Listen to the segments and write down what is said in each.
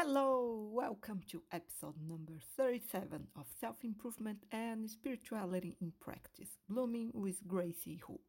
Hello, welcome to episode number 37 of Self Improvement and Spirituality in Practice, Blooming with Gracie Hu.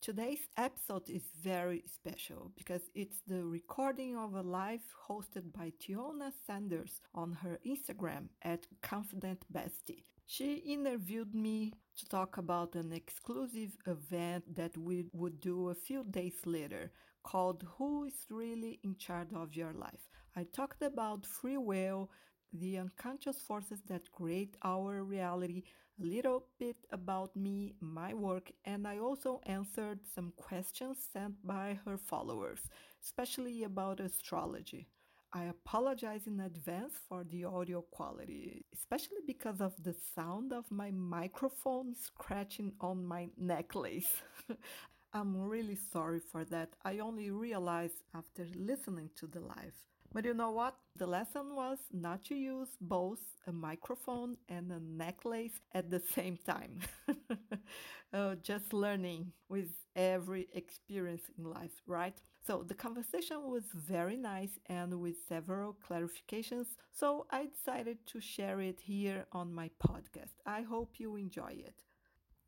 Today's episode is very special because it's the recording of a live hosted by Tiona Sanders on her Instagram at Confident Bestie. She interviewed me to talk about an exclusive event that we would do a few days later called Who is Really in Charge of Your Life? I talked about free will, the unconscious forces that create our reality, a little bit about me, my work, and I also answered some questions sent by her followers, especially about astrology. I apologize in advance for the audio quality, especially because of the sound of my microphone scratching on my necklace. I'm really sorry for that. I only realized after listening to the live. But you know what? The lesson was not to use both a microphone and a necklace at the same time. uh, just learning with every experience in life, right? So the conversation was very nice and with several clarifications. So I decided to share it here on my podcast. I hope you enjoy it.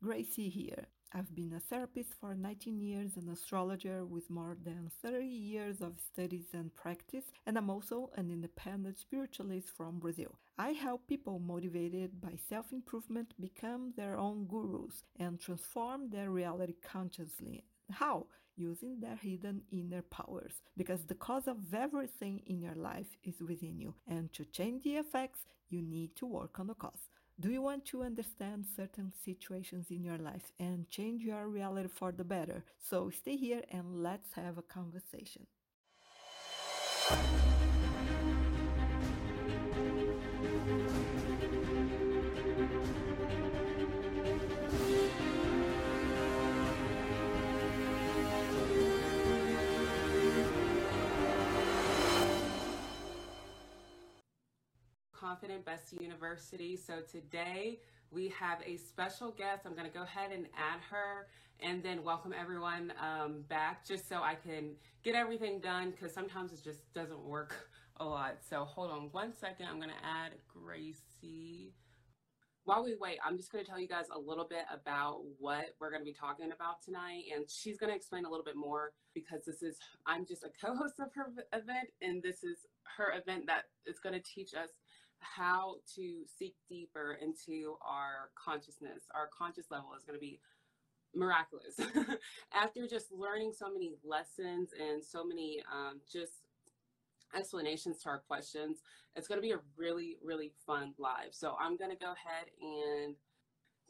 Gracie here. I've been a therapist for 19 years, an astrologer with more than 30 years of studies and practice, and I'm also an independent spiritualist from Brazil. I help people motivated by self improvement become their own gurus and transform their reality consciously. How? Using their hidden inner powers. Because the cause of everything in your life is within you, and to change the effects, you need to work on the cause. Do you want to understand certain situations in your life and change your reality for the better? So stay here and let's have a conversation. Confident Bestie University. So today we have a special guest. I'm going to go ahead and add her and then welcome everyone um, back just so I can get everything done because sometimes it just doesn't work a lot. So hold on one second. I'm going to add Gracie. While we wait, I'm just going to tell you guys a little bit about what we're going to be talking about tonight. And she's going to explain a little bit more because this is, I'm just a co host of her event, and this is her event that is going to teach us how to seek deeper into our consciousness. Our conscious level is going to be miraculous. After just learning so many lessons and so many um, just explanations to our questions, it's going to be a really, really fun live. So I'm going to go ahead and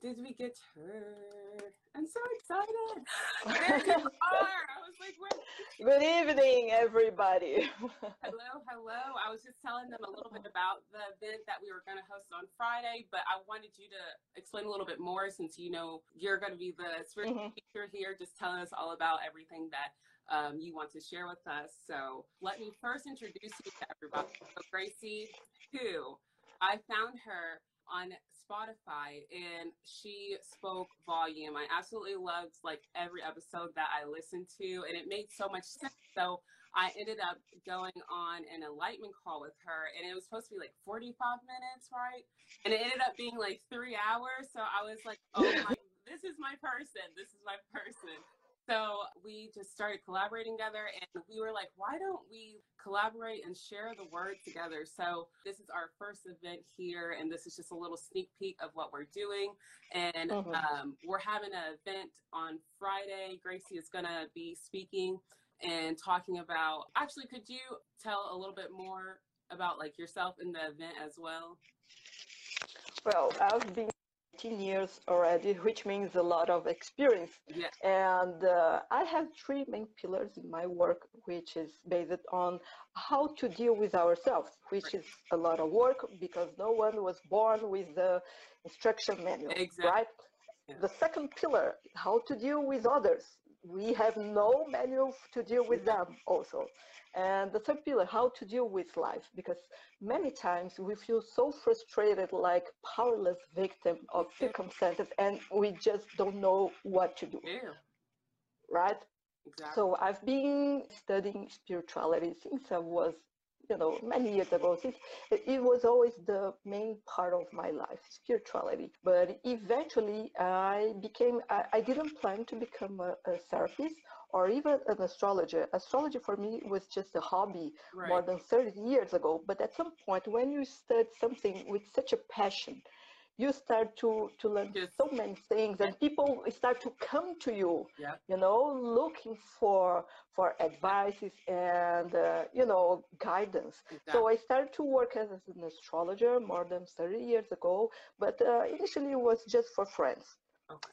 did we get her? I'm so excited. There you are. I was like, what? Good evening, everybody. hello, hello. I was just telling them a little bit about the event that we were going to host on Friday, but I wanted you to explain a little bit more since you know you're going to be the spiritual mm-hmm. teacher here, just telling us all about everything that um, you want to share with us. So let me first introduce you to everybody. So Gracie, who I found her on Spotify and she spoke volume. I absolutely loved like every episode that I listened to and it made so much sense. So I ended up going on an enlightenment call with her and it was supposed to be like 45 minutes, right? And it ended up being like three hours. So I was like, oh my, this is my person. This is my person. So we just started collaborating together and we were like, why don't we collaborate and share the word together? So this is our first event here and this is just a little sneak peek of what we're doing. And mm-hmm. um, we're having an event on Friday. Gracie is going to be speaking and talking about, actually, could you tell a little bit more about like yourself in the event as well? Well, I've been 15 years already, which means a lot of experience. Yeah. And uh, I have three main pillars in my work, which is based on how to deal with ourselves, which is a lot of work because no one was born with the instruction manual, exactly. right? Yeah. The second pillar, how to deal with others. We have no manual to deal with them also. And the third pillar, how to deal with life, because many times we feel so frustrated, like powerless victim of circumstances, and we just don't know what to do. Yeah. Right? Exactly. So I've been studying spirituality since I was you know, many years ago. Since it was always the main part of my life, spirituality. But eventually, I became. I, I didn't plan to become a, a therapist or even an astrologer. Astrology for me was just a hobby Right. more than 30 years ago. But at some point, when you study something with such a passion, you start to, to learn Yes. so many things and people start to come to you Yeah. you know looking for for advices and uh, you know guidance Exactly. so i started to work as an astrologer more than 30 years ago but uh, initially it was just for friends.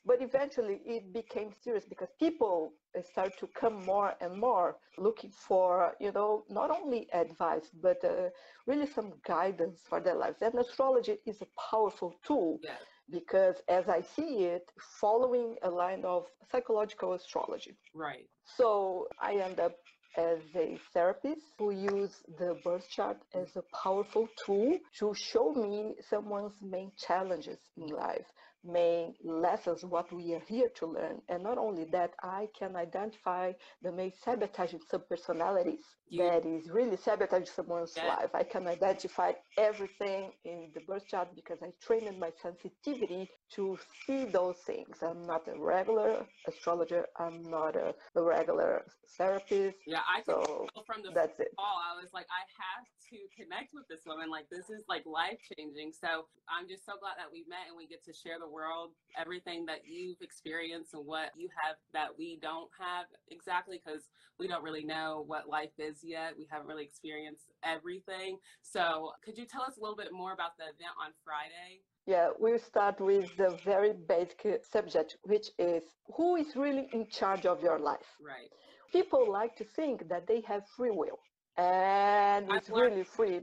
But eventually it became serious because people uh, start to come more and more looking for you know not only advice but uh, really some guidance for their lives and astrology is a powerful tool Yeah. because as i see it following a line of psychological astrology Right. so I end up as a therapist who use the birth chart as a powerful tool to show me someone's main challenges in life, main lessons, what we are here to learn. And not only that, I can identify the main sabotaging subpersonalities You- that is really sabotaging someone's Yeah. life. I can identify everything in the birth chart because I trained my sensitivity to see those things. I'm not a regular astrologer. I'm not a, a regular therapist. Yeah, I So from the that's it. call. I was like, I have to connect with this woman. Like, this is like life changing. So I'm just so glad that we met and we get to share the world, everything that you've experienced and what you have that we don't have exactly because we don't really know what life is yet. We haven't really experienced everything. So could you tell us a little bit more about the event on Friday? Yeah, we'll start with the very basic subject, which is who is really in charge of your life? Right. People like to think that they have free will, and I've it's really free.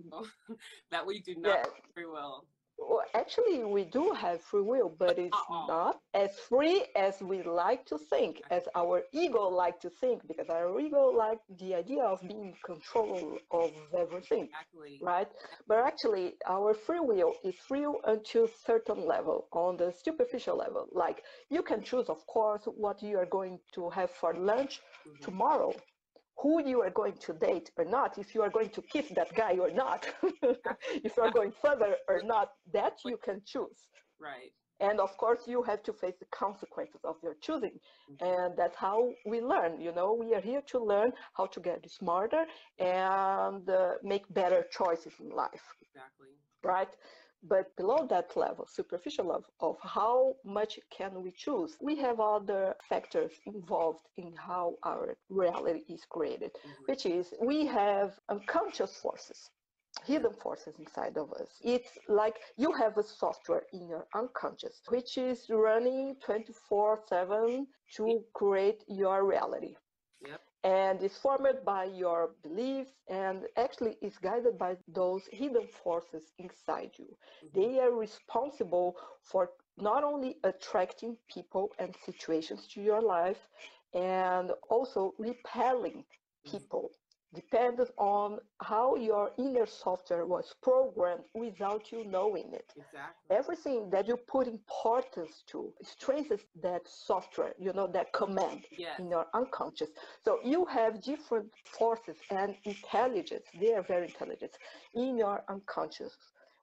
that we do not Yeah. have free will. Well, actually, we do have free will, but it's Uh-uh. not as free as we like to think, as our ego like to think, because our ego like the idea of being in control of everything, Exactly. right? But actually, our free will is free until certain level, on the superficial level. Like you can choose, of course, what you are going to have for lunch Mhm. tomorrow, who you are going to date or not, if you are going to kiss that guy or not, if you are going further or not, that you can choose. Right. And of course, you have to face the consequences of your choosing. Mhm. And that's how we learn. You know, we are here to learn how to get smarter and uh, make better choices in life Exactly. right? But below that level, superficial level of how much can we choose, we have other factors involved in how our reality is created, Mhm. which is we have unconscious forces, hidden forces inside of us. It's like you have a software in your unconscious, which is running 24 7 to create your reality. And is formed by your beliefs and actually is guided by those hidden forces inside you. Mhm. They are responsible for not only attracting people and situations to your life and also repelling people dependent on how your inner software was programmed without you knowing it Exactly. everything that you put importance to strengthens that software you know that command Yes. in your unconscious so you have different forces and intelligence they are very intelligent in your unconscious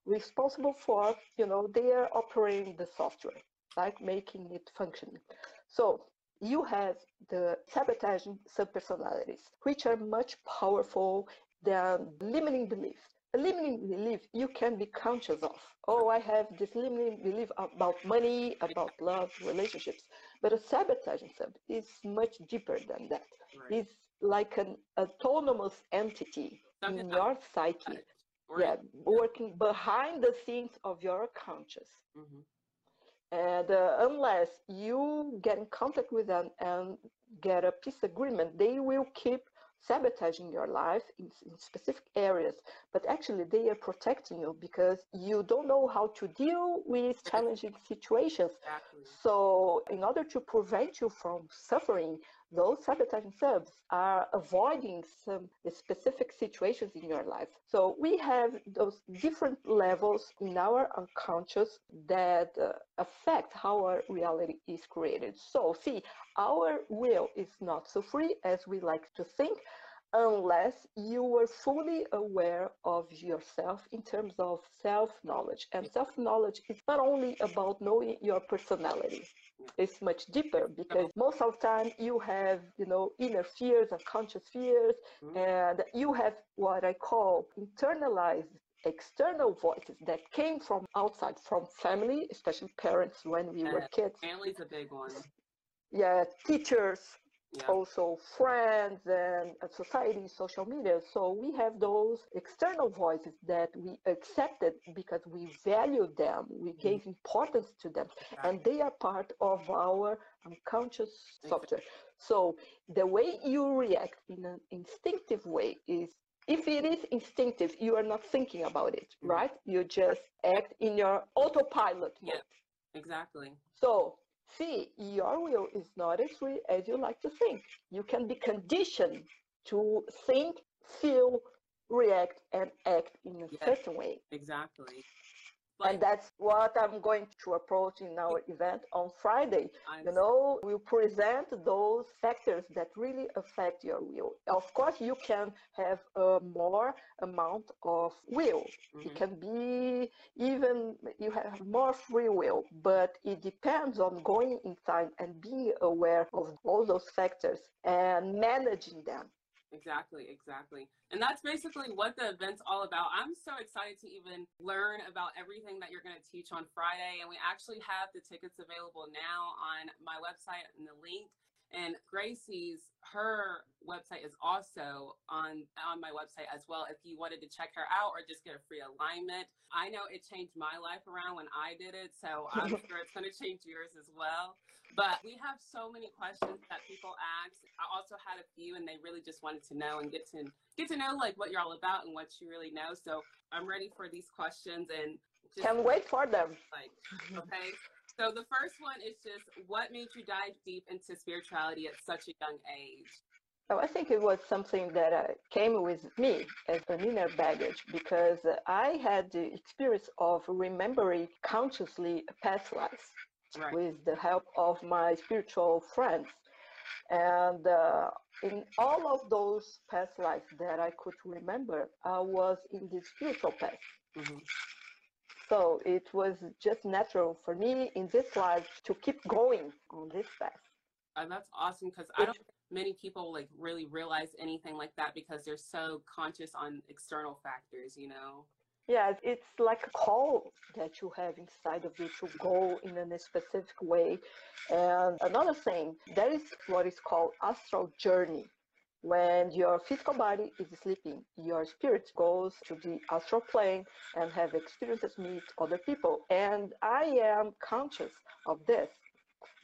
responsible for you know they are operating the software like making it function so you have the sabotaging subpersonalities which are much powerful than limiting beliefs. A limiting belief you can be conscious of. Oh i have this limiting belief about money about love relationships. But a sabotaging sub is much deeper than that. Right. it's like an autonomous entity in your psyche. Yeah working behind the scenes of your conscious. Mhm. And uh, unless you get in contact with them and get a peace agreement, they will keep sabotaging your life in, in specific areas. But actually, they are protecting you because you don't know how to deal with challenging situations. Exactly. So, in order to prevent you from suffering, those sabotaging subs are avoiding some specific situations in your life. So, we have those different levels in our unconscious that uh, affect how our reality is created. So, see, our will is not so free as we like to think. Unless you were fully aware of yourself in terms of self knowledge. And self knowledge is not only about knowing your personality. It's much deeper because most of the time you have, you know, inner fears, unconscious fears, mm-hmm. and you have what I call internalized external voices that came from outside, from family, especially parents when we were kids. Family's a big one. Yeah, teachers, yeah. also friends and society, social media. So we have those external voices that we accepted because we valued them, we mm-hmm. gave importance to them, and they are part of our unconscious software. So the way you react in an instinctive way is if it is instinctive, you are not thinking about it, mm-hmm. right? You just act in your autopilot mode. Yeah, exactly. So See, your will is not as free as you like to think. You can be conditioned to think, feel, react, and act in a yes, certain way. Exactly and that's what I'm going to approach in our event on Friday. You know, we present those factors that really affect your will. Of course, you can have a more amount of will. Mm-hmm. It can be even you have more free will, but it depends on going inside and being aware of all those factors and managing them. Exactly, exactly. And that's basically what the event's all about. I'm so excited to even learn about everything that you're going to teach on Friday. And we actually have the tickets available now on my website and the link. And Gracie's her website is also on on my website as well if you wanted to check her out or just get a free alignment i know it changed my life around when i did it so i'm sure it's going to change yours as well but we have so many questions that people ask. I also had a few and they really just wanted to know and get to get to know like what you're all about and what you really know. So i'm ready for these questions and just, can't wait for them. like okay? So the first one is just what made you dive deep into spirituality at such a young age? Oh, I think it was something that uh, came with me as an inner baggage because I had the experience of remembering consciously past lives right. with the help of my spiritual friends. And uh, in all of those past lives that I could remember, I was in the spiritual path. Mm-hmm. So it was just natural for me in this life to keep going on this path. Uh, that's awesome because I don't many people like really realize anything like that because they're so conscious on external factors, you know. Yeah, it's like a call that you have inside of you to go in a specific way. And another thing, there is what is called astral journey. When your physical body is sleeping, your spirit goes to the astral plane and have experiences with other people. And I am conscious of this.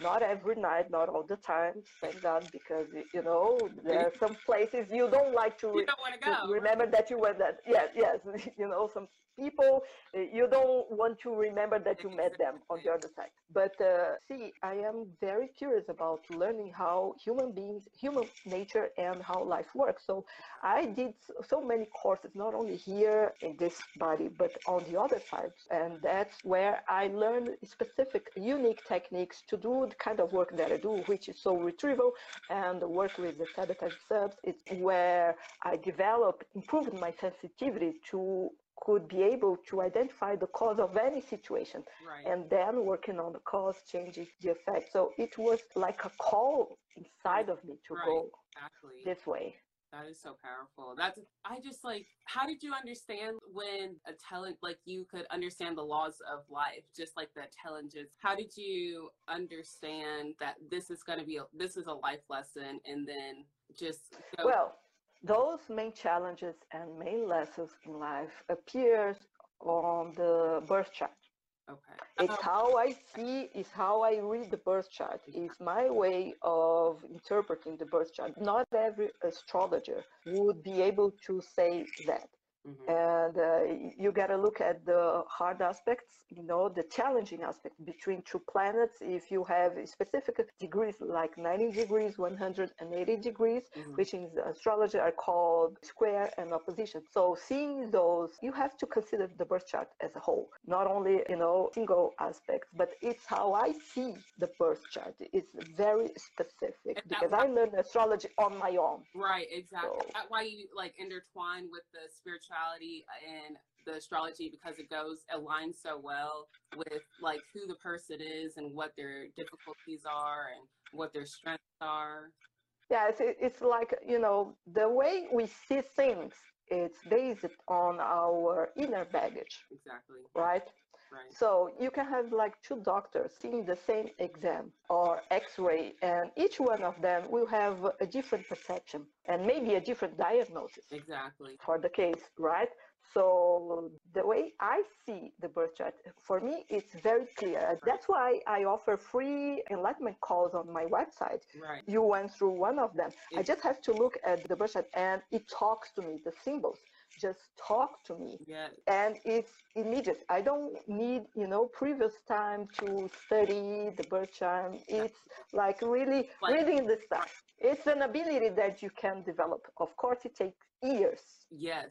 Not every night, not all the time, thank God, because you know there are some places you don't like to, re- don't to remember that you went that. Yes, yes, you know some people uh, you don't want to remember that you met them on the other side. But uh, see i am very curious about learning how human beings human nature and how life works. So i did so many courses not only here in this body but on the other side. And that's where i learned specific unique techniques to do the kind of work that i do which is soul retrieval and work with the sabotage subs. It's where i developed improved my sensitivity to could be able to identify the cause of any situation right. and then working on the cause changes the effect so it was like a call inside of me to right. go exactly. this way that is so powerful that's i just like how did you understand when a talent like you could understand the laws of life just like the challenges how did you understand that this is going to be a, this is a life lesson and then just go- well those main challenges and main lessons in life appears on the birth chart. Okay. It's uh-huh. how I see, is how I read the birth chart. It's my way of interpreting the birth chart. Not every astrologer would be able to say that. Mm-hmm. And uh, you got to look at the hard aspects, you know, the challenging aspect between two planets. If you have specific degrees like 90 degrees, 180 degrees, mm-hmm. which in astrology are called square and opposition. So seeing those, you have to consider the birth chart as a whole, not only, you know, single aspects, but it's how I see the birth chart. It's very specific because I learned astrology on my own. Right, exactly. So, That's why you like intertwine with the spirituality and the astrology because it goes aligns so well with like who the person is and what their difficulties are and what their strengths are. Yeah, it's, it's like, you know, the way we see things, it's based on our inner baggage. Exactly. Right? Right. So you can have like two doctors seeing the same exam or x-ray and each one of them will have a different perception and maybe a different diagnosis. Exactly. For the case, right? So the way I see the birth chart, for me, it's very clear. That's why I offer free enlightenment calls on my website. Right. You went through one of them. I just have to look at the birth chart and it talks to me, the symbols just talk to me. Yes. and it's immediate. I don't need you know previous time to study the birth chart it's like really like, reading the stuff it's an ability that you can develop. Of course it takes years. Yes.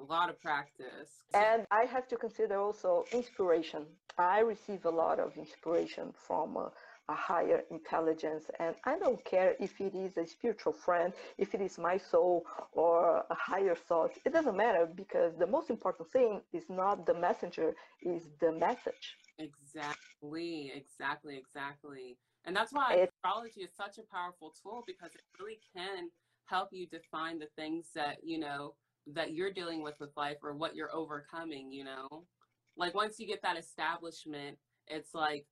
A lot of practice. And i have to consider also inspiration. I receive a lot of inspiration from uh, a higher intelligence. And I don't care if it is a spiritual friend, if it is my soul or a higher thought. It doesn't matter because the most important thing is not the messenger, is the message. Exactly, exactly, exactly. And that's why it, astrology is such a powerful tool because it really can help you define the things that, you know, that you're dealing with with life or what you're overcoming, you know. Like once you get that establishment, it's like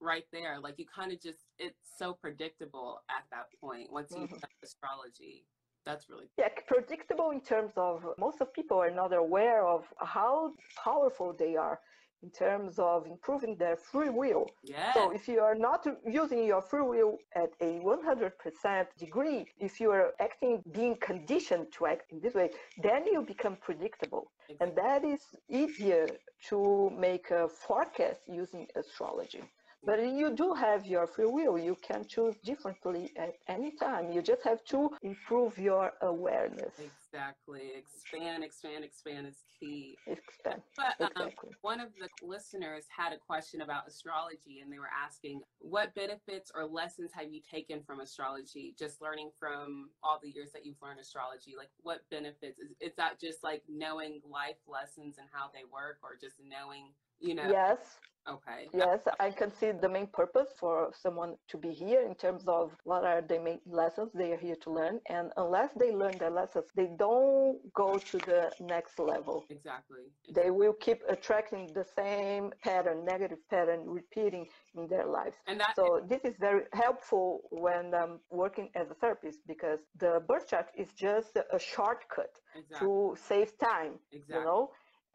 right there. Like you kind of just, it's so predictable at that point once you mm-hmm. astrology. That's really yeah predictable in terms of most of people are not aware of how powerful they are in terms of improving their free will. Yeah. So if you are not using your free will at a 100% degree, if you are acting, being conditioned to act in this way, then you become predictable. Exactly. And that is easier to make a forecast using astrology. But you do have your free will. You can choose differently at any time. You just have to improve your awareness. Exactly. Expand, expand, expand is key. Expand. But um, exactly. one of the listeners had a question about astrology, and they were asking, what benefits or lessons have you taken from astrology? Just learning from all the years that you've learned astrology, like what benefits? Is, is that just like knowing life lessons and how they work, or just knowing, you know? Yes. Okay. Yes, I can see the main purpose for someone to be here in terms of what are the main lessons they are here to learn. And unless they learn their lessons, they don't go to the next level. Exactly. They will keep attracting the same pattern, negative pattern, repeating in their lives. And that, so this is very helpful when um, working as a therapist because the birth chart is just a shortcut exactly. to save time. Exactly. You know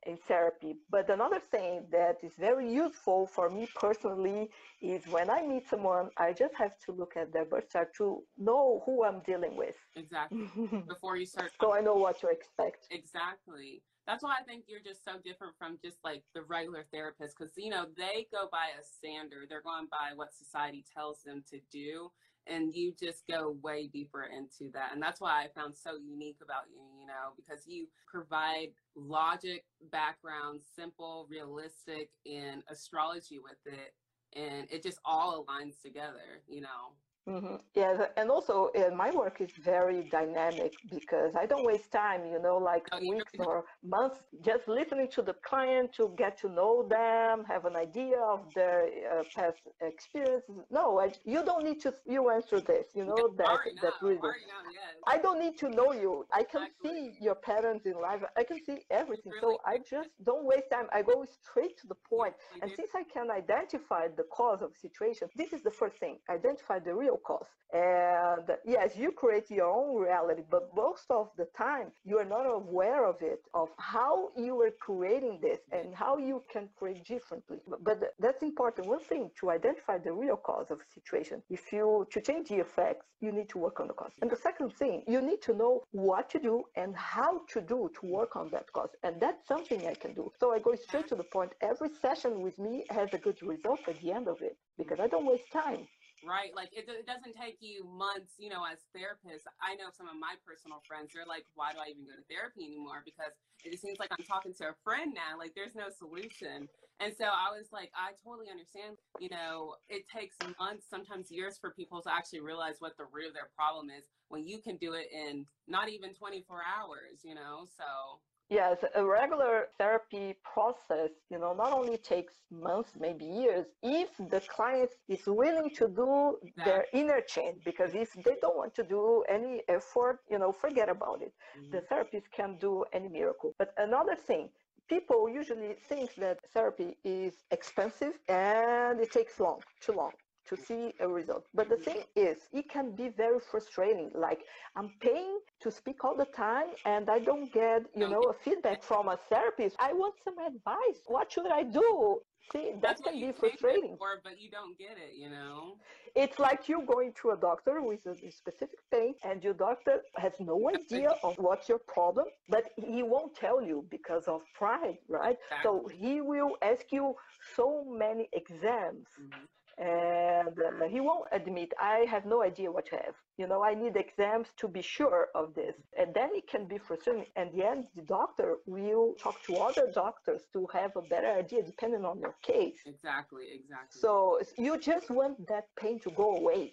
in therapy. But another thing that is very useful for me personally is when I meet someone, I just have to look at their birth chart to know who I'm dealing with. Exactly. Before you start. so I know what to expect. Exactly. That's why I think you're just so different from just like the regular therapist because, you know, they go by a standard. They're going by what society tells them to do and you just go way deeper into that. And that's why i found so unique about you you know because you provide logic background simple realistic and astrology with it and it just all aligns together you know Mm-hmm. Yeah, and also uh, my work is very dynamic because I don't waste time, you know, like oh, weeks or months just listening to the client to get to know them, have an idea of their uh, past experiences. No, I, you don't need to. You answer this, you know yeah, that that really. Yes. I don't need to know you. I can exactly. see your patterns in life. I can see everything. Really so I just don't waste time. I go straight to the point. And since I can identify the cause of the situation, this is the first thing. Identify the real real cause. And yes, you create your own reality, but most of the time you are not aware of it, of how you are creating this and how you can create differently. But that's important. One thing to identify the real cause of a situation. If you to change the effects, you need to work on the cause. And the second thing, you need to know what to do and how to do to work on that cause. And that's something I can do. So I go straight to the point. Every session with me has a good result at the end of it because I don't waste time right? Like it, it doesn't take you months, you know, as therapists. I know some of my personal friends, they're like, why do I even go to therapy anymore? Because it seems like I'm talking to a friend now. Like there's no solution. And so I was like, I totally understand, you know, it takes months, sometimes years for people to actually realize what the root of their problem is when you can do it in not even 24 hours, you know? So Yes, a regular therapy process, you know, not only takes months, maybe years, if the client is willing to do their inner change, because if they don't want to do any effort, you know, forget about it. Mm-hmm. The therapist can do any miracle. But another thing, people usually think that therapy is expensive and it takes long, too long to see a result. But the thing is, it can be very frustrating. Like I'm paying to speak all the time and I don't get, you know, a feedback from a therapist. I want some advice. What should I do? See, that That's can be frustrating. For, but you don't get it, you know? It's like you going to a doctor with a specific pain and your doctor has no idea of what's your problem, but he won't tell you because of pride, right? Exactly. So he will ask you so many exams. Mm-hmm and uh, he won't admit i have no idea what to have. You know i need exams to be sure of this. And then it can be frustrating. And the end the doctor will talk to other doctors to have a better idea depending on your case. Exactly exactly. So you just want that pain to go away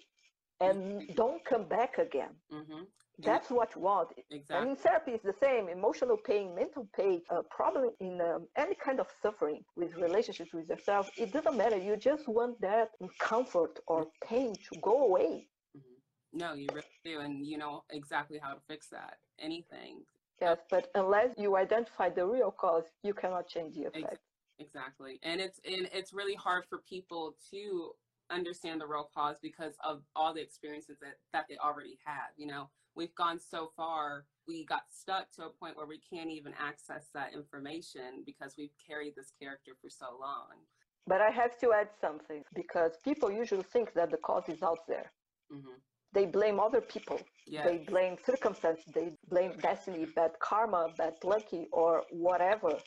and don't come back again. Mm-hmm. That's what you want. Exactly. And in therapy, it's the same. Emotional pain, mental pain, a problem in um, any kind of suffering with relationships with yourself, it doesn't matter. You just want that comfort or pain to go away. Mm-hmm. No, you really do. And you know exactly how to fix that. Anything. Yes, but unless you identify the real cause, you cannot change the effect. Exactly. And it's and it's really hard for people to understand the real cause because of all the experiences that, that they already have. You know, we've gone so far, we got stuck to a point where we can't even access that information because we've carried this character for so long. But I have to add something because people usually think that the cause is out there. Mm-hmm. They blame other people. Yes. They blame circumstance. They blame destiny, bad karma, bad lucky, or whatever.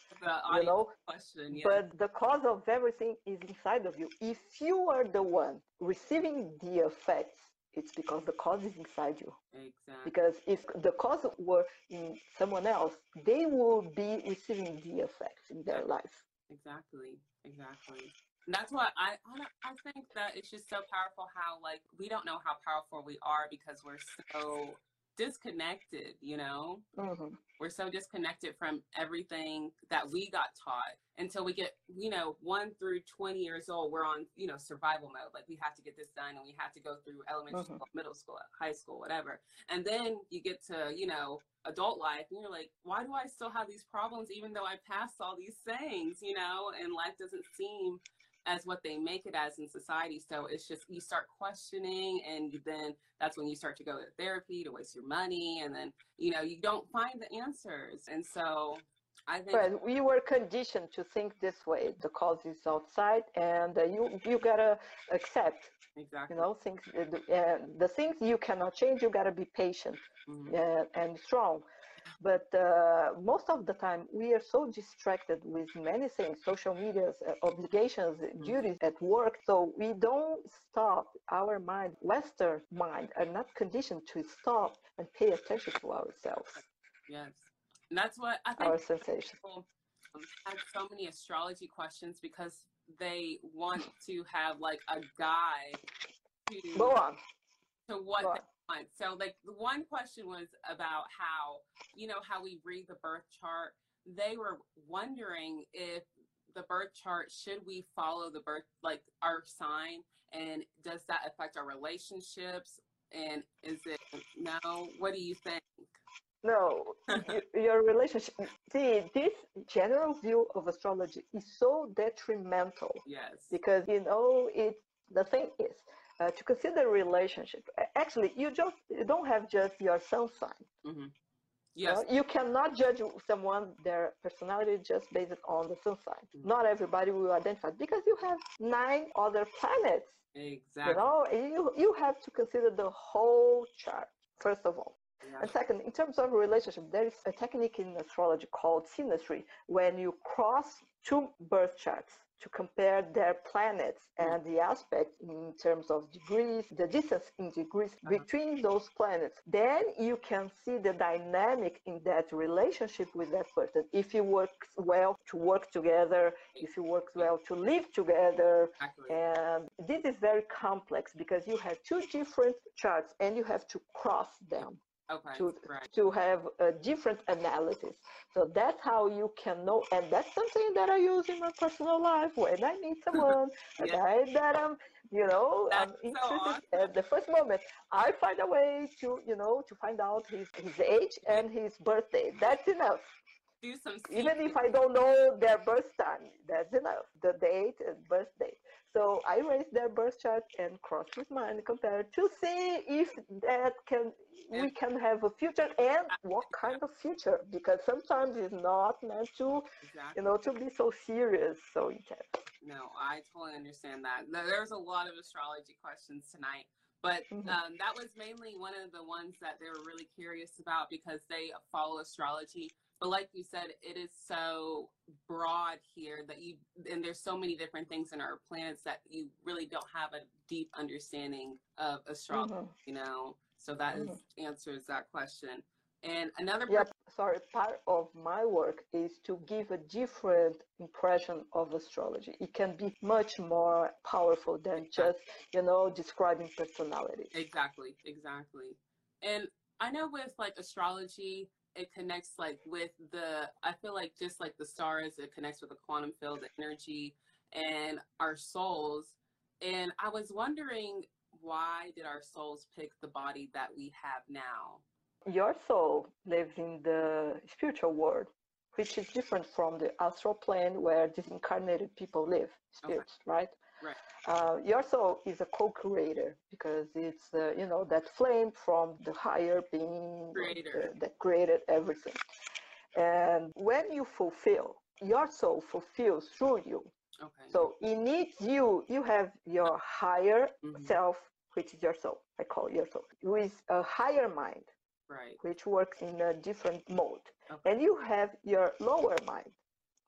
You know. Question, But the cause of everything is inside of you. If you are the one receiving the effects it's because the cause is inside you. Exactly. Because if the cause were in someone else, they will be receiving the effects in their life. Exactly. Exactly. And that's why I I think that it's just so powerful how like we don't know how powerful we are because we're so disconnected, you know? Mm-hmm. We're so disconnected from everything that we got taught until we get, you know, one through 20 years old. We're on, you know, survival mode. Like we have to get this done and we have to go through elementary mm-hmm. school, middle school, high school, whatever. And then you get to, you know, adult life and you're like, why do I still have these problems even though I passed all these things, you know, and life doesn't seem as what they make it as in society. So it's just you start questioning, and then that's when you start to go to therapy to waste your money, and then you know you don't find the answers. And so I think right. we were conditioned to think this way. The cause is outside, and uh, you you gotta accept. Exactly. You know, things. Uh, the things you cannot change, you gotta be patient mm-hmm. uh, and strong. But uh, most of the time, we are so distracted with many things, social medias, uh, obligations, mm-hmm. duties at work. So we don't stop our mind, Western mind, are not conditioned to stop and pay attention to ourselves. Yes. And that's what I think our sensation. people have so many astrology questions because they want to have like a guide to go on to what Go on want. So like the one question was about how, you know, how we read the birth chart. They were wondering if the birth chart should we follow the birth like our sign? And does that affect our relationships? And is it no? What do you think? No your relationship see this general view of astrology is so detrimental. Yes. Because you know it the thing is uh, to consider relationship. Actually, you just you don't have just your sun sign. Mm-hmm. Yes. You, know? you cannot judge someone their personality just based on the sun sign. Mm-hmm. Not everybody will identify because you have nine other planets. Exactly. You know, you you have to consider the whole chart first of all. Yeah. And second, in terms of relationship, there is a technique in astrology called synastry when you cross two birth charts to compare their planets and the aspect in terms of degrees, the distance in degrees uh-huh. between those planets, then you can see the dynamic in that relationship with that person. If it works well to work together, if it works well to live together. And this is very complex because you have two different charts and you have to cross them okay, to, right. to have a different analysis. So that's how you can know, and that's something that I use in my personal life when I meet someone, a guy that I'm, you know, that's I'm interested so awesome. at the first moment. I find a way to, you know, to find out his, his age and his birthday. That's enough. Do some Even if I don't know their birth time, that's enough. The date and birth date. So I raise their birth chart and cross with mine, compared to see if that can we can have a future and what kind of future because sometimes it's not meant to exactly. you know to be so serious so intense no i totally understand that there's a lot of astrology questions tonight but mm-hmm. um, that was mainly one of the ones that they were really curious about because they follow astrology but like you said it is so broad here that you and there's so many different things in our planets that you really don't have a deep understanding of astrology mm-hmm. you know so that mm. is, answers that question. And another yeah, sorry, part of my work is to give a different impression of astrology. It can be much more powerful than exactly. just, you know, describing personality. Exactly, exactly. And I know with like astrology, it connects like with the I feel like just like the stars, it connects with the quantum field, the energy, and our souls. And I was wondering why did our souls pick the body that we have now? Your soul lives in the spiritual world, which is different from the astral plane where disincarnated people live, spirits, okay. right? Right. Uh, your soul is a co-creator because it's uh, you know that flame from the higher being Creator. Uh, that created everything. And when you fulfill, your soul fulfills through you. Okay. So it needs you. You have your higher mm-hmm. self which is your soul. I call it your soul, with a higher mind, right. which works in a different mode. Okay. And you have your lower mind,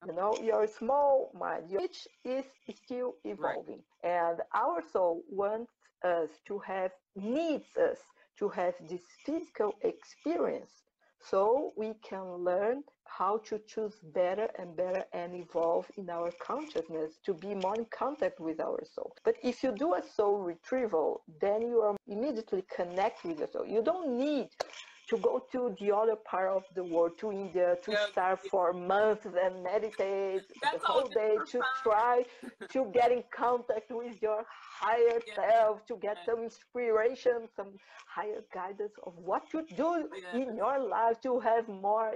you know, your small mind, which is still evolving. Right. And our soul wants us to have, needs us to have this physical experience so we can learn how to choose better and better and evolve in our consciousness to be more in contact with our soul. But if you do a soul retrieval, then you are immediately connect with the soul. You don't need to go to the other part of the world, to India, to start for months and meditate That's the whole day to try to get in contact with your higher yeah. self, to get some inspiration, some higher guidance of what to do yeah. in your life to have more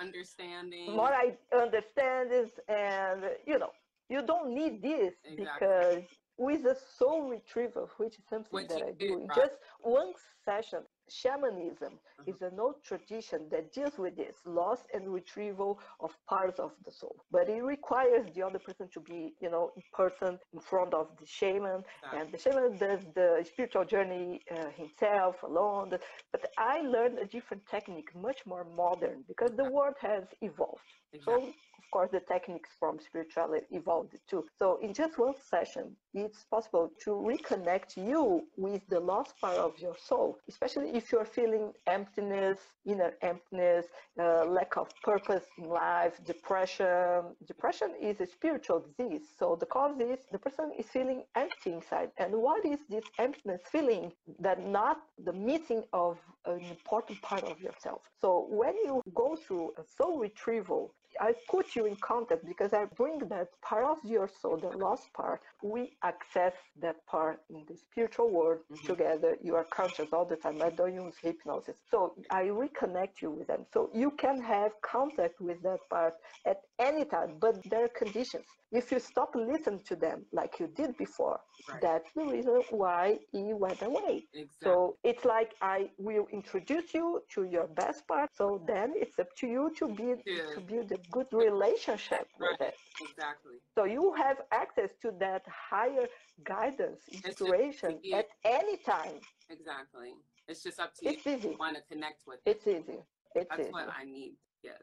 understanding more I understand this and you know you don't need this exactly. because with a soul retrieval which is something that i do in right. just one session shamanism mm-hmm. is an old tradition that deals with this loss and retrieval of parts of the soul. But it requires the other person to be you know in person in front of the shaman. And the shaman does the spiritual journey uh, himself alone. But i learned a different technique much more modern because the world has evolved. Exactly. so of course, the techniques from spirituality evolved too. So in just one session, it's possible to reconnect you with the lost part of your soul, especially if you're feeling emptiness, inner emptiness, uh, lack of purpose in life, depression. Depression is a spiritual disease. So the cause is the person is feeling empty inside. And what is this emptiness feeling that not the missing of an important part of yourself? So when you go through a soul retrieval, I put you in contact because I bring that part of your soul, the lost part. We access that part in the spiritual world mm-hmm. together. You are conscious all the time. I don't use hypnosis. So I reconnect you with them. So you can have contact with that part at any time, but there are conditions. If you stop listening to them like you did before, right. that's the reason why he went away. Exactly. So it's like I will introduce you to your best part. So then it's up to you to build yeah. to build a good relationship right. with it. Exactly. So you have access to that higher guidance, inspiration at any time. Exactly. It's just up to it's you. Easy. want to connect with. it. It's easy. It's That's easy. what I need. Yes.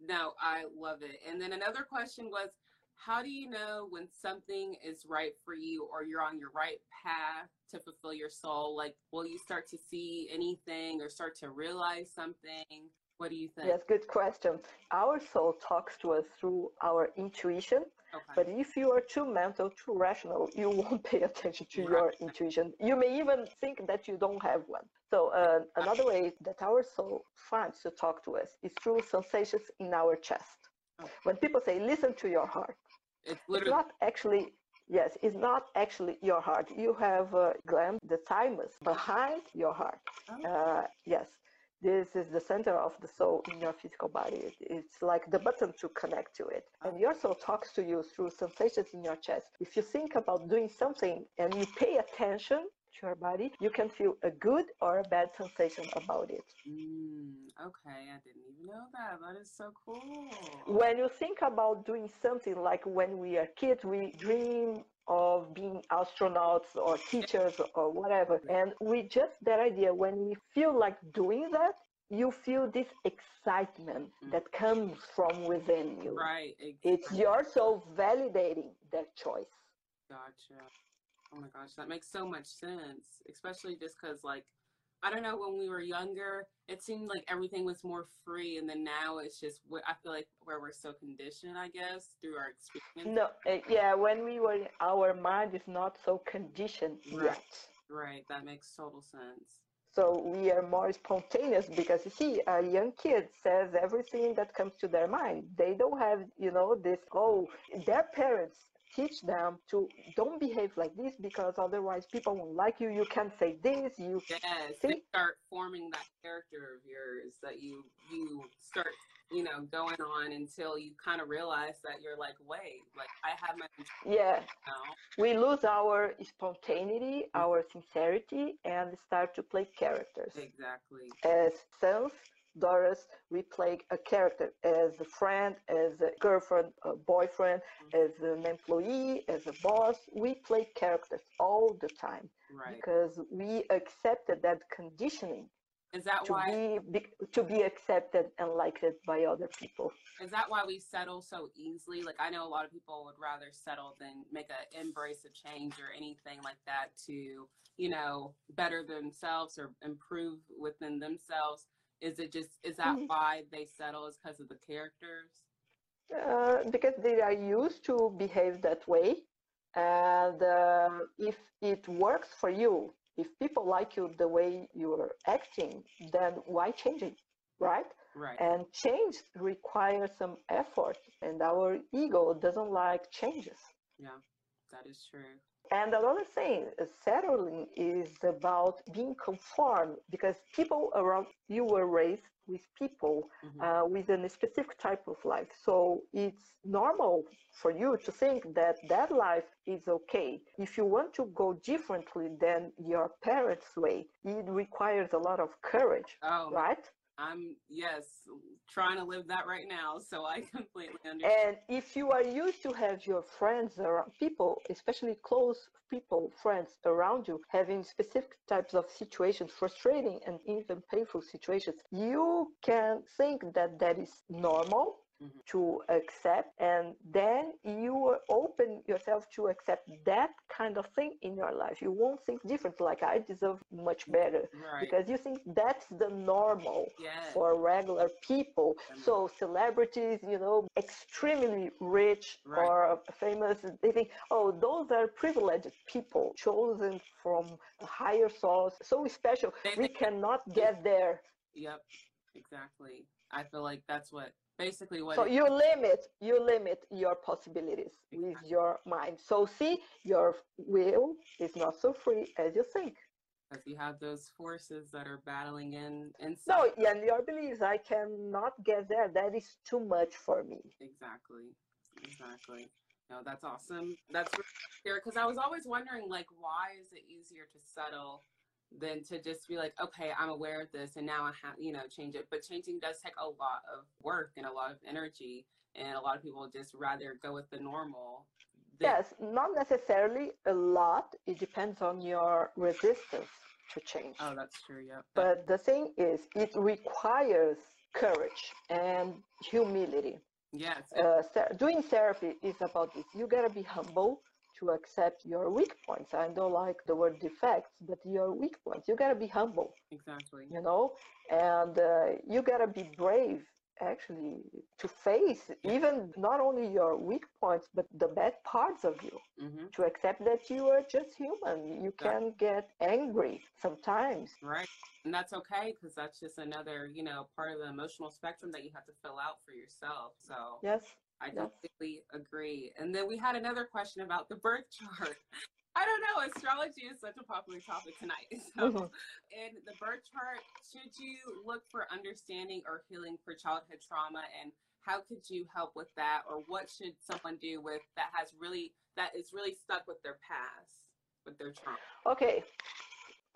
No, I love it. And then another question was how do you know when something is right for you or you're on your right path to fulfill your soul? Like, will you start to see anything or start to realize something? What do you think? Yes, good question. Our soul talks to us through our intuition. Okay. But if you are too mental, too rational, you won't pay attention to right. your intuition. You may even think that you don't have one. So, uh, another way that our soul finds to talk to us is through sensations in our chest. Okay. When people say, listen to your heart, it's, it's not actually Yes, it's not actually your heart. You have a gland, the thymus, behind your heart. Oh. Uh, yes, this is the center of the soul in your physical body. It's like the button to connect to it. And your soul talks to you through sensations in your chest. If you think about doing something and you pay attention to your body, you can feel a good or a bad sensation about it. Mm, okay, I didn't even know that. That is so cool. When you think about doing something like when we are kids, we dream of being astronauts or teachers or whatever. And we just that idea when we feel like doing that, you feel this excitement mm. that comes from within you. Right. Exactly. It's your soul validating that choice. Gotcha. Oh my gosh, that makes so much sense. Especially just because, like, I don't know, when we were younger, it seemed like everything was more free. And then now it's just, I feel like where we're so conditioned, I guess, through our experience. No, uh, yeah, when we were, our mind is not so conditioned right. yet. Right, that makes total sense. So we are more spontaneous because you see, a young kid says everything that comes to their mind. They don't have, you know, this, oh, their parents teach them to don't behave like this because otherwise people won't like you. You can't say this. You yes, they start forming that character of yours that you you start you know going on until you kind of realize that you're like wait like I have my yeah we lose our spontaneity, our sincerity, and start to play characters exactly as sons Doris, we play a character as a friend, as a girlfriend, a boyfriend, mm-hmm. as an employee, as a boss. We play characters all the time right. because we accepted that conditioning. Is that to why be, to be accepted and liked by other people? Is that why we settle so easily? Like I know a lot of people would rather settle than make an embrace of change or anything like that to you know better themselves or improve within themselves is it just is that mm-hmm. why they settle? Is because of the characters? Uh, because they are used to behave that way, and uh, if it works for you, if people like you the way you're acting, then why change it, right? Right. And change requires some effort, and our ego doesn't like changes. Yeah, that is true. And another thing, settling is about being conformed because people around you were raised with people mm-hmm. uh, with a specific type of life. So it's normal for you to think that that life is okay. If you want to go differently than your parents' way, it requires a lot of courage, oh. right? I'm yes, trying to live that right now, so I completely understand. And if you are used to have your friends around people, especially close people, friends around you, having specific types of situations, frustrating and even painful situations, you can think that that is normal mm-hmm. to accept and then you open yourself to accept that kind of thing in your life you won't think different like i deserve much better right. because you think that's the normal yes. for regular people mm-hmm. so celebrities you know extremely rich right. or famous they think oh those are privileged people chosen from a higher source so special they, we cannot get there yep exactly i feel like that's what basically what so you limit you limit your possibilities with your mind so see your will is not so free as you think because you have those forces that are battling in inside. no and your beliefs i cannot get there that is too much for me Exactly. Exactly. No, that's awesome. That's here because I was always wondering, like, why is it easier to settle than to just be like, okay, I'm aware of this, and now I have, you know, change it. But changing does take a lot of work and a lot of energy, and a lot of people just rather go with the normal. yes not necessarily a lot it depends on your resistance to change Oh, that's true. Yeah. but the thing is it requires courage and humility yes. uh, doing therapy is about this. You gotta be humble to accept your weak points. I don't like the word defects, but your weak points. You gotta be humble, exactly. you know, and uh, you gotta be brave actually to face even not only your weak points but the bad parts of you hmm to accept that you are just human you Yeah. can get angry sometimes Right. And that's okay because that's just another, you know, part of the emotional spectrum that you have to fill out for yourself. So yes I Yes. completely agree. And then we had another question about the birth chart. I don't know. Astrology is such a popular topic tonight. So, Mhm. in the birth chart, should you look for understanding or healing for childhood trauma? And how could you help with that? Or what should someone do with that has really, that is really stuck with their past, with their trauma? Okay,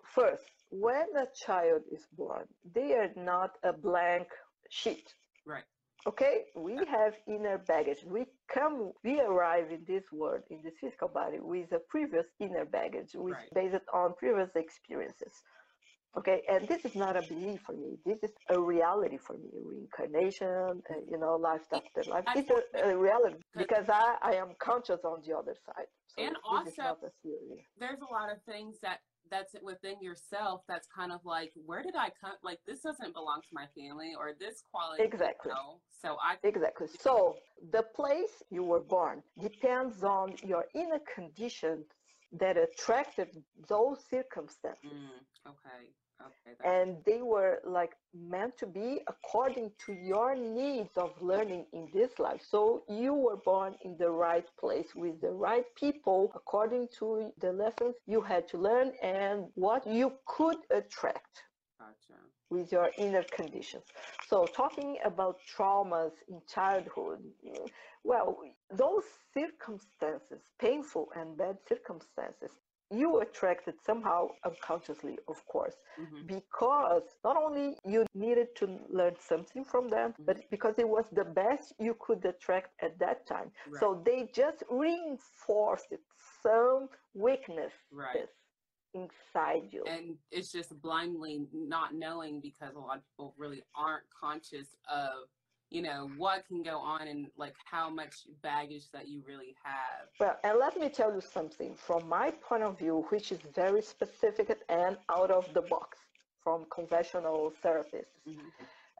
first, when a child is born, they are not a blank sheet. Right. Okay, we have inner baggage. We come, we arrive in this world, in this physical body, with a previous inner baggage, with Right. based on previous experiences. Okay, and this is not a belief for me. This is a reality for me. Reincarnation, uh, you know, life after life. It's a, a reality because I, I am conscious on the other side. So And also- a there's a lot of things that that's within yourself that's kind of like where did i come like this doesn't belong to my family or this quality Exactly. no. so i Exactly. So the place you were born depends on your inner conditions that attracted those circumstances. mm, okay okay And they were like meant to be according to your needs of learning in this life. So you were born in the right place with the right people according to the lessons you had to learn and what you could attract gotcha with your inner conditions. So, talking about traumas in childhood, well, those circumstances, painful and bad circumstances, you attracted somehow unconsciously, of course, hmm because not only you needed to learn something from them, but because it was the best you could attract at that time. right So they just reinforced some weakness right inside you. and it's just blindly not knowing because a lot of people really aren't conscious of you know what can go on and like how much baggage that you really have Well, and let me tell you something from my point of view, which is very specific and out of the box from conventional therapists. Mhm.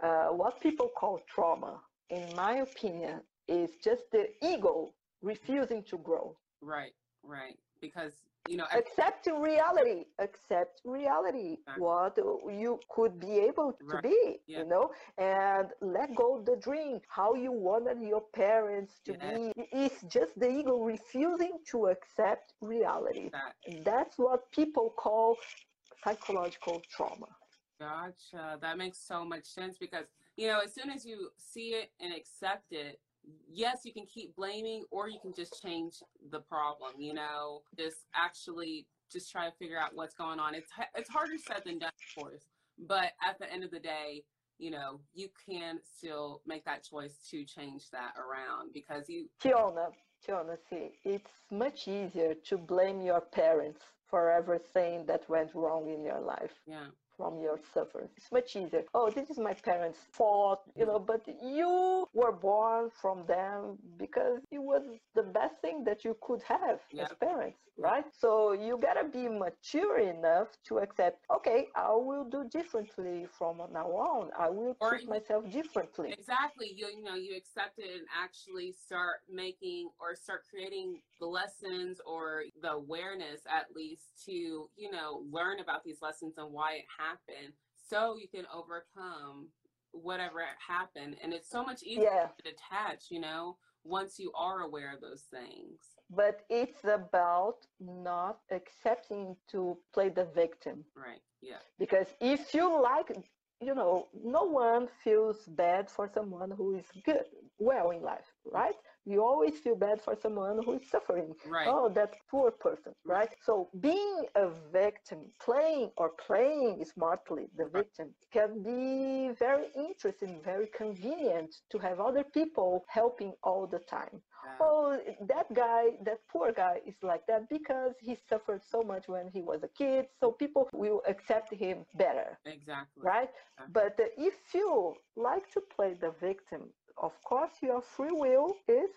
Uh, what people call trauma, in my opinion, is just the ego refusing to grow. right right because you know Accept reality. Accept reality. Exactly. What you could be able to Right. be, Yeah. you know, and let go the dream. How you wanted your parents to Yeah. be. It's just the ego refusing to accept reality. that That's what people call psychological trauma. Gotcha. That makes so much sense because, you know, as soon as you see it and accept it, yes, you can keep blaming or you can just change the problem, you know, just actually just try to figure out what's going on. It's it's harder said than done, of course, but at the end of the day, you know, you can still make that choice to change that around because you Tiona, Tiona, see, it's much easier to blame your parents for everything that went wrong in your life. yeah, from your suffering. It's much easier. Oh, this is my parents' fault, you know, but you were born from them because it was the best thing that you could have as parents, right? So you gotta be mature enough to accept, okay, I will do differently from now on. I will Or treat myself differently. Exactly. You you know, you accept it and actually start making or start creating the lessons or the awareness at least to, you know, learn about these lessons and why it happened so you can overcome whatever happened. And it's so much easier Yeah. to detach, you know, once you are aware of those things. But it's about not accepting to play the victim. Right. Yeah. Because if you like, you know, no one feels bad for someone who is good, well in life, right? You always feel bad for someone who is suffering. Right. Oh, that poor person, right? So being a victim, playing or playing smartly the victim can be very interesting, very convenient to have other people helping all the time. Yeah. Oh, that guy, that poor guy is like that because he suffered so much when he was a kid. So people will accept him better, Exactly. right? Yeah. But if you like to play the victim, of course, your free will is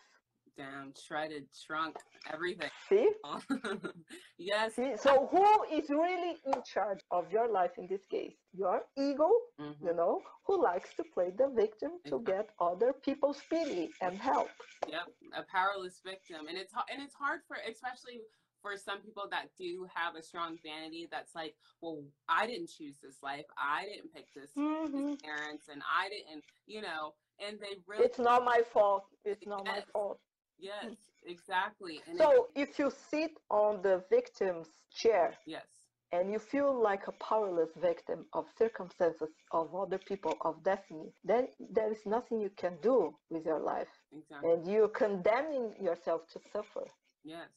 Down, shredded, shrunk, everything. see. yes. See, so who is really in charge of your life in this case? Your ego, Mhm. you know, who likes to play the victim to get other people's pity and help. Yep, a powerless victim, and it's and it's hard for especially for some people that do have a strong vanity. That's like, well, I didn't choose this life. I didn't pick this Mhm. these parents, and I didn't, you know. And they really, It's not my fault. It's not my fault. yes, exactly. And it- So if you sit on the victim's chair yes, and you feel like a powerless victim of circumstances of other people of destiny, then there is nothing you can do with your life. exactly. And you're condemning yourself to suffer. Yes,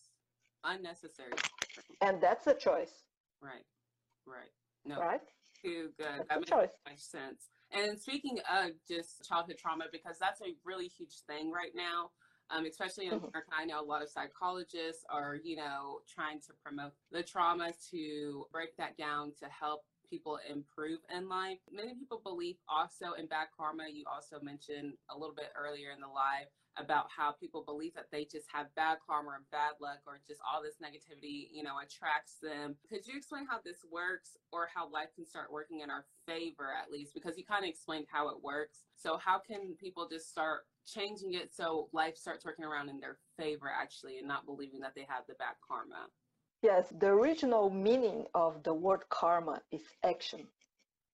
unnecessary. And that's a choice, Right, right. No, right? too good. That's That a makes choice. much sense. And speaking of just childhood trauma, because that's a really huge thing right now, um, especially in Mhm. America, I know a lot of psychologists are, you know, trying to promote the trauma to break that down to help people improve in life. Many people believe also in bad karma. You also mentioned a little bit earlier in the live about how people believe that they just have bad karma or bad luck or just all this negativity, you know, attracts them. Could you explain how this works or how life can start working in our favor at least? Because you kind of explained how it works. So how can people just start changing it so life starts working around in their favor actually and not believing that they have the bad karma? Yes, the original meaning of the word karma is action,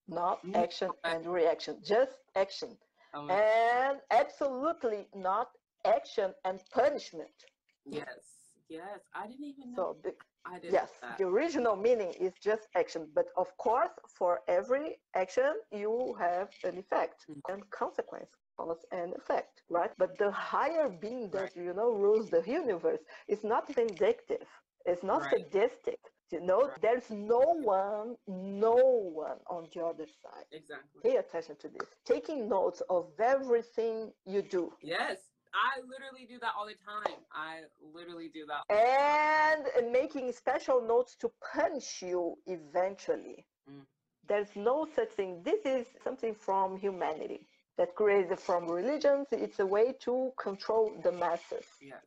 not Mm, action and reaction, just action. Um, And absolutely not action and punishment. yes. Yes. I didn't even know. So, the, I didn't yes, the original meaning is just action. But of course, for every action, you have an effect Mm. and consequence, cause and effect, right? But the higher being that, Right. you know, rules the universe is not vindictive, it's not Right. sadistic. You know, Right. there's no one, no one on the other side. Exactly. Pay attention to this. Taking notes of everything you do. Yes. I literally do that all the time. I literally do that. and making special notes to punish you eventually. Mm. There's no such thing. This is something from humanity that created from religions. It's a way to control the masses. Yes.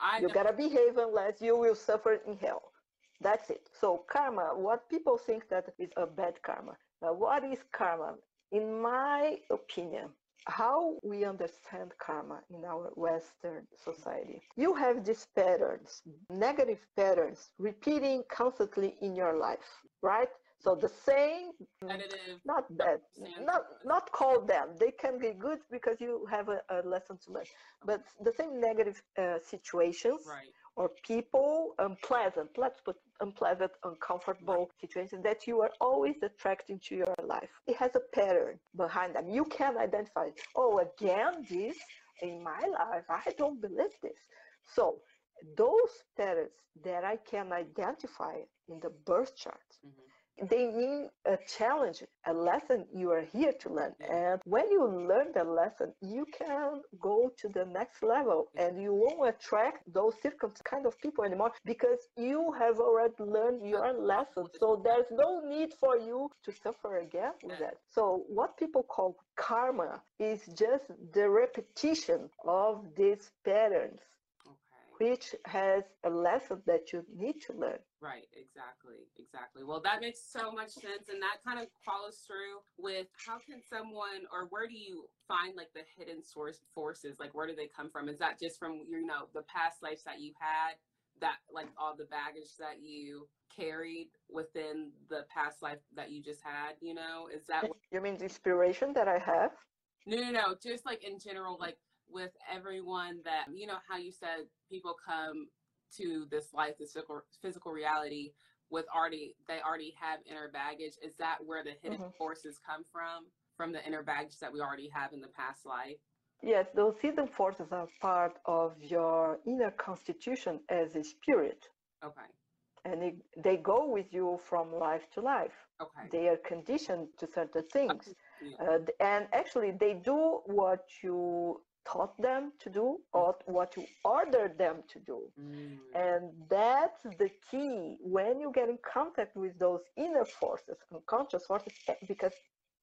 I You know. gotta behave unless you will suffer in hell. That's it. So karma, what people think that is a bad karma. Now, what is karma? In my opinion, how we understand karma in our Western society. You have these patterns, negative patterns, repeating constantly in your life, right? So the same, Competitive. not bad, Understand. not not call them. They can be good because you have a, a lesson to learn. But the same negative uh, situations Right. Or people unpleasant, let's put unpleasant, uncomfortable situations that you are always attracting to your life. It has a pattern behind them. You can identify, oh, again, this in my life, I don't believe this. So those patterns that I can identify in the birth chart, Mhm. They mean a challenge, a lesson you are here to learn. And when you learn the lesson, you can go to the next level and you won't attract those circum kind of people anymore because you have already learned your lesson. So there's no need for you to suffer again with that. So what people call karma is just the repetition of these patterns, Which has a lesson that you need to learn. Right, exactly, exactly. Well, that makes so much sense, and that kind of follows through with how can someone, or where do you find like the hidden source forces? Like, where do they come from? Is that just from you know the past lives that you had that like all the baggage that you carried within the past life that you just had you know is that what, you mean the inspiration that i have no no no just like in general like with everyone that you know how you said people come to this life this physical, physical reality with already they already have inner baggage. Is that where the hidden mm-hmm. forces come from from the inner baggage that we already have in the past life? Yes those hidden forces are part of your inner constitution as a spirit. Okay. And it, they go with you from life to life. Okay. They are conditioned to certain things. Yeah. uh, and actually they do what you taught them to do or what you ordered them to do. Mm. And that's the key when you get in contact with those inner forces, unconscious forces, eh, because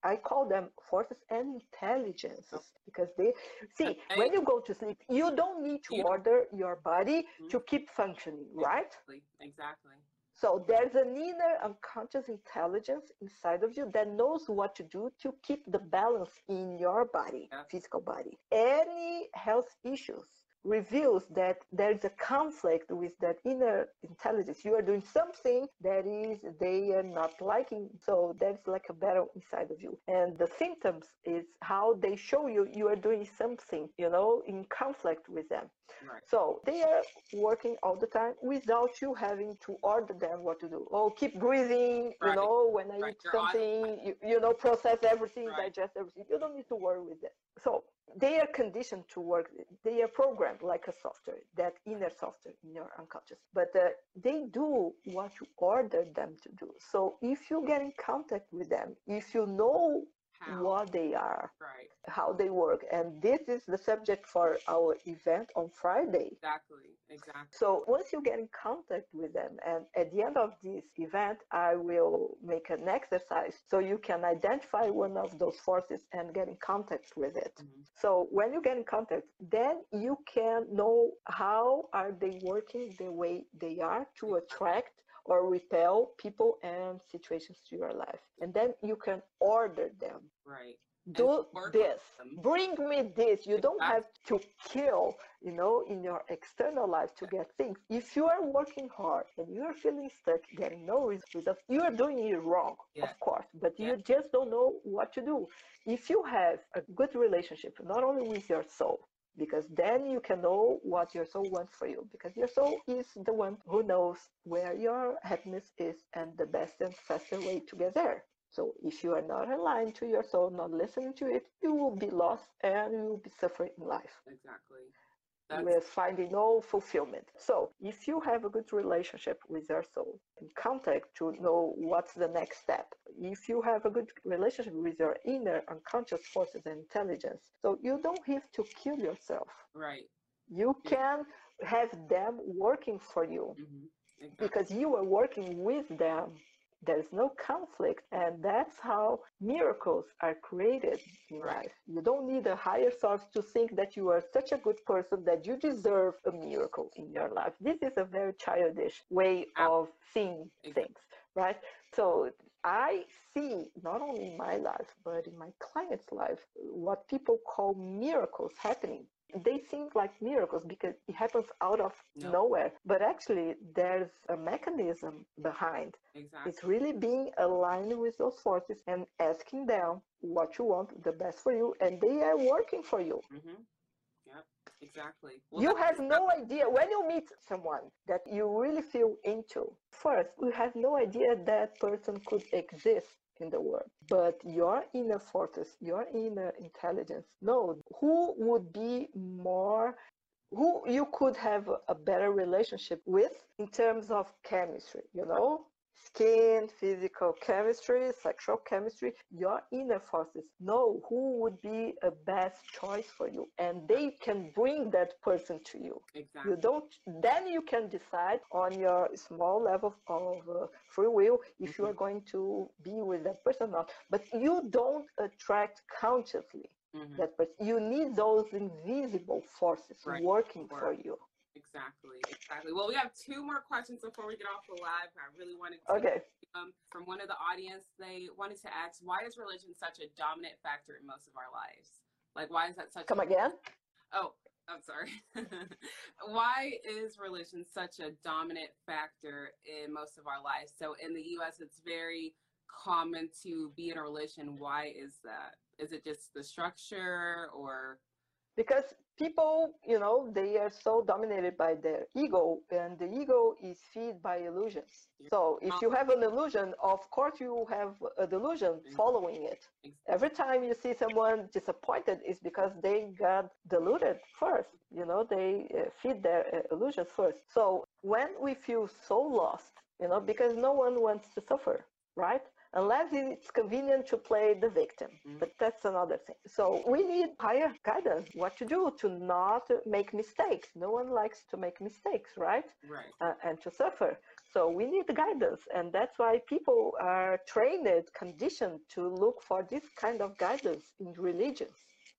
I call them forces and intelligences because they see when you go to sleep, you don't need to order your body mm-hmm. to keep functioning, right? Exactly. Exactly. So there's an inner unconscious intelligence inside of you that knows what to do to keep the balance in your body, yeah. physical body. Any health issues reveals that there is a conflict with that inner intelligence. You are doing something that is they are not liking. So there's like a battle inside of you. And the symptoms is how they show you you are doing something, you know, in conflict with them. Right. So they are working all the time without you having to order them what to do. Oh, keep breathing, right. you know, when I right. eat You're something, you, you, know, process everything, digest everything. You don't need to worry with that. So they are conditioned to work they are programmed like a software that inner software in your unconscious but uh, they do what you order them to do so if you get in contact with them if you know how. what they are, right. how they work. And this is the subject for our event on Friday. Exactly, exactly. So once you get in contact with them, and at the end of this event, I will make an exercise so you can identify one of those forces and get in contact with it. Mm-hmm. So when you get in contact, then you can know how are they working the way they are to attract or repel people and situations to your life. And then you can order them. Right. Do this. Bring me this. You don't have to kill, you know, in your external life to get things. If you are working hard and you are feeling stuck, getting no results, you are doing it wrong, yeah. of course, but yeah. you just don't know what to do. If you have a good relationship, not only with your soul, because then you can know what your soul wants for you because your soul is the one who knows where your happiness is and the best and faster way to get there. So if you are not aligned to your soul not listening to it you will be lost and you will be suffering in life. Exactly that's... with finding no fulfillment. So if you have a good relationship with your soul in contact to know what's the next step, if you have a good relationship with your inner unconscious forces and intelligence, so you don't have to kill yourself. Right. You can have them working for you mm-hmm. exactly. because you are working with them there's no conflict and that's how miracles are created in life. You don't need a higher source to think that you are such a good person that you deserve a miracle in your life. This is a very childish way ah. of seeing things right? So i see not only in my life but in my clients life what people call miracles happening they seem like miracles because it happens out of no. nowhere but actually there's a mechanism behind exactly. it's really being aligned with those forces and asking them what you want the best for you and they are working for you mm-hmm. Yep, exactly. Well, you have no idea when you meet someone that you really feel into. First, you have no idea that person could exist in the world. But your inner forces, your inner intelligence, know who would be more, who you could have a better relationship with in terms of chemistry, you know? Skin, physical chemistry, sexual chemistry, your inner forces know who would be a best choice for you and they can bring that person to you. Exactly. You don't then you can decide on your small level of uh, free will if mm-hmm. you are going to be with that person or not. But you don't attract consciously. Mm-hmm. That person. You need those invisible forces right. working for you. Exactly, exactly. Well, we have two more questions before we get off the live. I really wanted to okay. Um, from one of the audience, they wanted to ask, why is religion such a dominant factor in most of our lives? Like, why is that such? Come a- again? Oh, I'm sorry. Why is religion such a dominant factor in most of our lives? So in the US, it's very common to be in a religion. Why is that? Is it just the structure or? Because people, you know, they are so dominated by their ego, and the ego is fed by illusions. So if you have an illusion, of course you have a delusion following it. Every time you see someone disappointed, is because they got deluded first. You know, they uh, feed their uh, illusions first. So when we feel so lost, you know, because no one wants to suffer, right? Unless it's convenient to play the victim. Mm-hmm. But that's another thing. So we need higher guidance what to do to not make mistakes. No one likes to make mistakes, right? Right. Uh, and to suffer. So we need guidance, and that's why people are trained, conditioned to look for this kind of guidance in religions.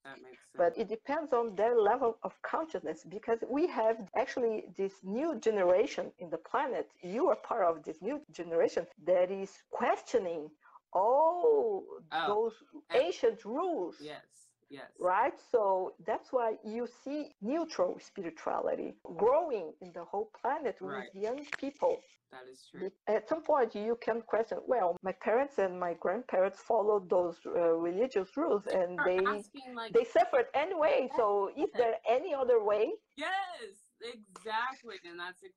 That makes sense. But it depends on their level of consciousness because we have actually this new generation in the planet. You are part of this new generation that is questioning all oh, those ancient rules. Yes. Yes. Right? So that's why you see neutral spirituality growing in the whole planet with right. young people. That is true. At some point, you can question. Well, my parents and my grandparents followed those uh, religious rules, and they like, they suffered anyway. So, is there any other way? Yes, exactly, and that's a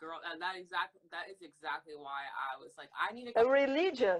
girl and that exactly that is exactly why i was like i need a religion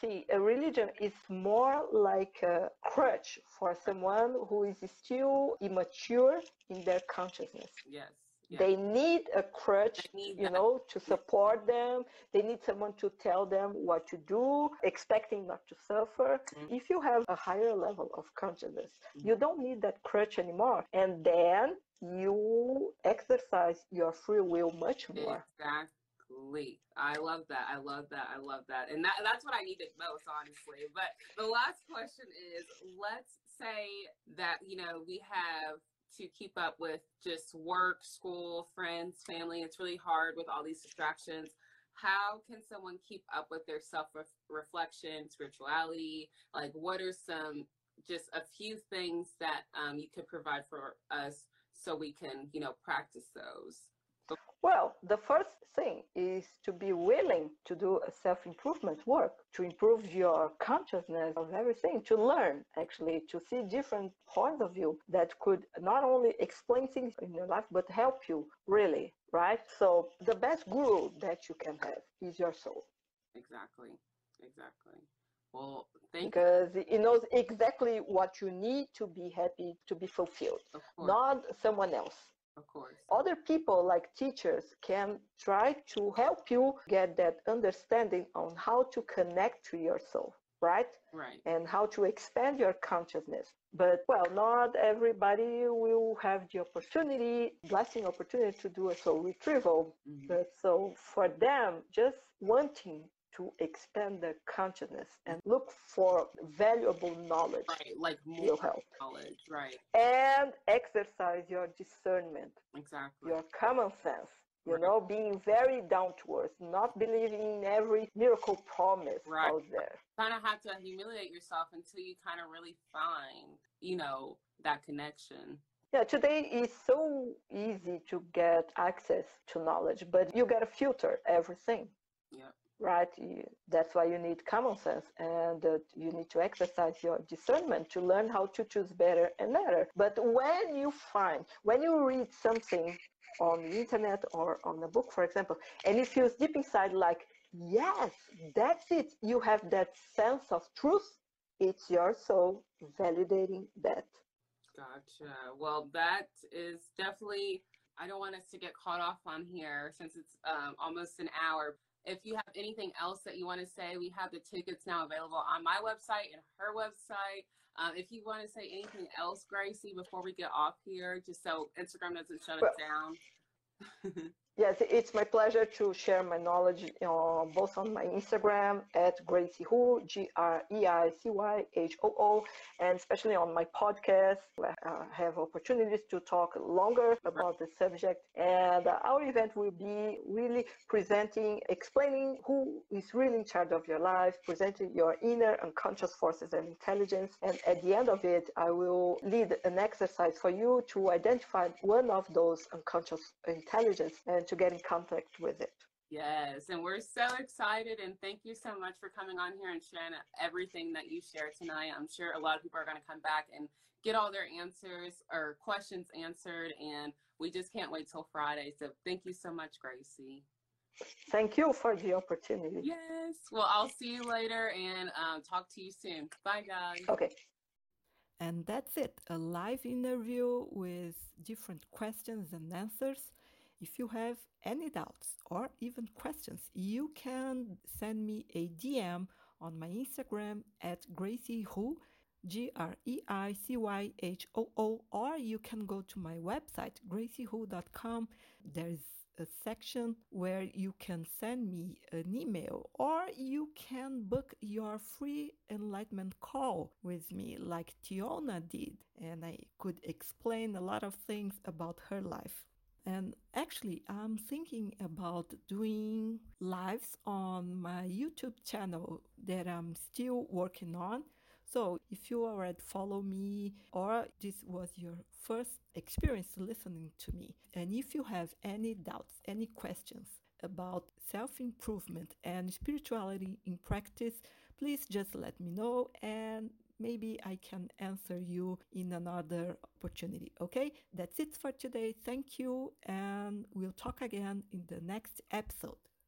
see a religion is more like a crutch for someone who is still immature in their consciousness yes they need a crutch, you know, to support them. They need someone to tell them what to do, expecting not to suffer. Mm-hmm. If you have a higher level of consciousness, mm-hmm. you don't need that crutch anymore. And then you exercise your free will much more. Exactly. I love that. I love that. I love that. And that, that's what I needed most, honestly. But the last question is let's say that, you know, we have to keep up with just work, school, friends, family. It's really hard with all these distractions. How can someone keep up with their self reflection, spirituality? Like, what are some just a few things that um, you could provide for us so we can, you know, practice those? Well, the first thing is to be willing to do a self improvement work, to improve your consciousness of everything, to learn actually, to see different points of view that could not only explain things in your life, but help you really, right? So, the best guru that you can have is your soul. Exactly, exactly. Well, thank because it knows exactly what you need to be happy, to be fulfilled, not someone else. Of course. Other people, like teachers, can try to help you get that understanding on how to connect to yourself, right? Right. And how to expand your consciousness. But, well, not everybody will have the opportunity, blessing opportunity to do a soul retrieval. Mm-hmm. But so for them, just wanting to expand their consciousness and look for valuable knowledge right, like will help knowledge right and exercise your discernment exactly your common sense you right. know being very down to earth not believing in every miracle promise right. out there kind of have to humiliate yourself until you kind of really find you know that connection yeah, today it's so easy to get access to knowledge, but you gotta filter everything. Yeah right? That's why you need common sense and uh, you need to exercise your discernment to learn how to choose better and better. But when you find, when you read something on the internet or on a book, for example, and it feels deep inside like, yes, that's it, you have that sense of truth, it's your soul validating that. Gotcha. Well, that is definitely. I don't want us to get caught off on here since it's um, almost an hour. If you have anything else that you want to say, we have the tickets now available on my website and her website. Um, if you want to say anything else, Greicy, before we get off here, just so Instagram doesn't shut well, us down. Yes, it's my pleasure to share my knowledge uh, both on my Instagram at Greicy Hoo, G R E I C Y H O O, and especially on my podcast, where I have opportunities to talk longer about the subject. And our event will be really presenting, explaining who is really in charge of your life, presenting your inner unconscious forces and intelligence. And at the end of it, I will lead an exercise for you to identify one of those unconscious intelligence and to get in contact with it. Yes, and we're so excited and thank you so much for coming on here and sharing everything that you shared tonight. I'm sure a lot of people are going to come back and get all their answers or questions answered and we just can't wait till Friday. So thank you so much, Greicy. Thank you for the opportunity. Yes. Well, I'll see you later and um, talk to you soon. Bye, guys. Okay. And that's it a live interview with different questions and answers. If you have any doubts or even questions, you can send me a DM on my Instagram at Greicy Hoo, G R E I C Y H O O, or you can go to my website, greicyhoo.com. There's a section where you can send me an email or you can book your free enlightenment call with me like Tiona did and I could explain a lot of things about her life. And actually, I'm thinking about doing lives on my YouTube channel that I'm still working on. So if you already follow me or this was your first experience listening to me, and if you have any doubts, any questions about self improvement and spirituality in practice, please just let me know and maybe I can answer you in another opportunity. Okay, that's it for today. Thank you, and we'll talk again in the next episode.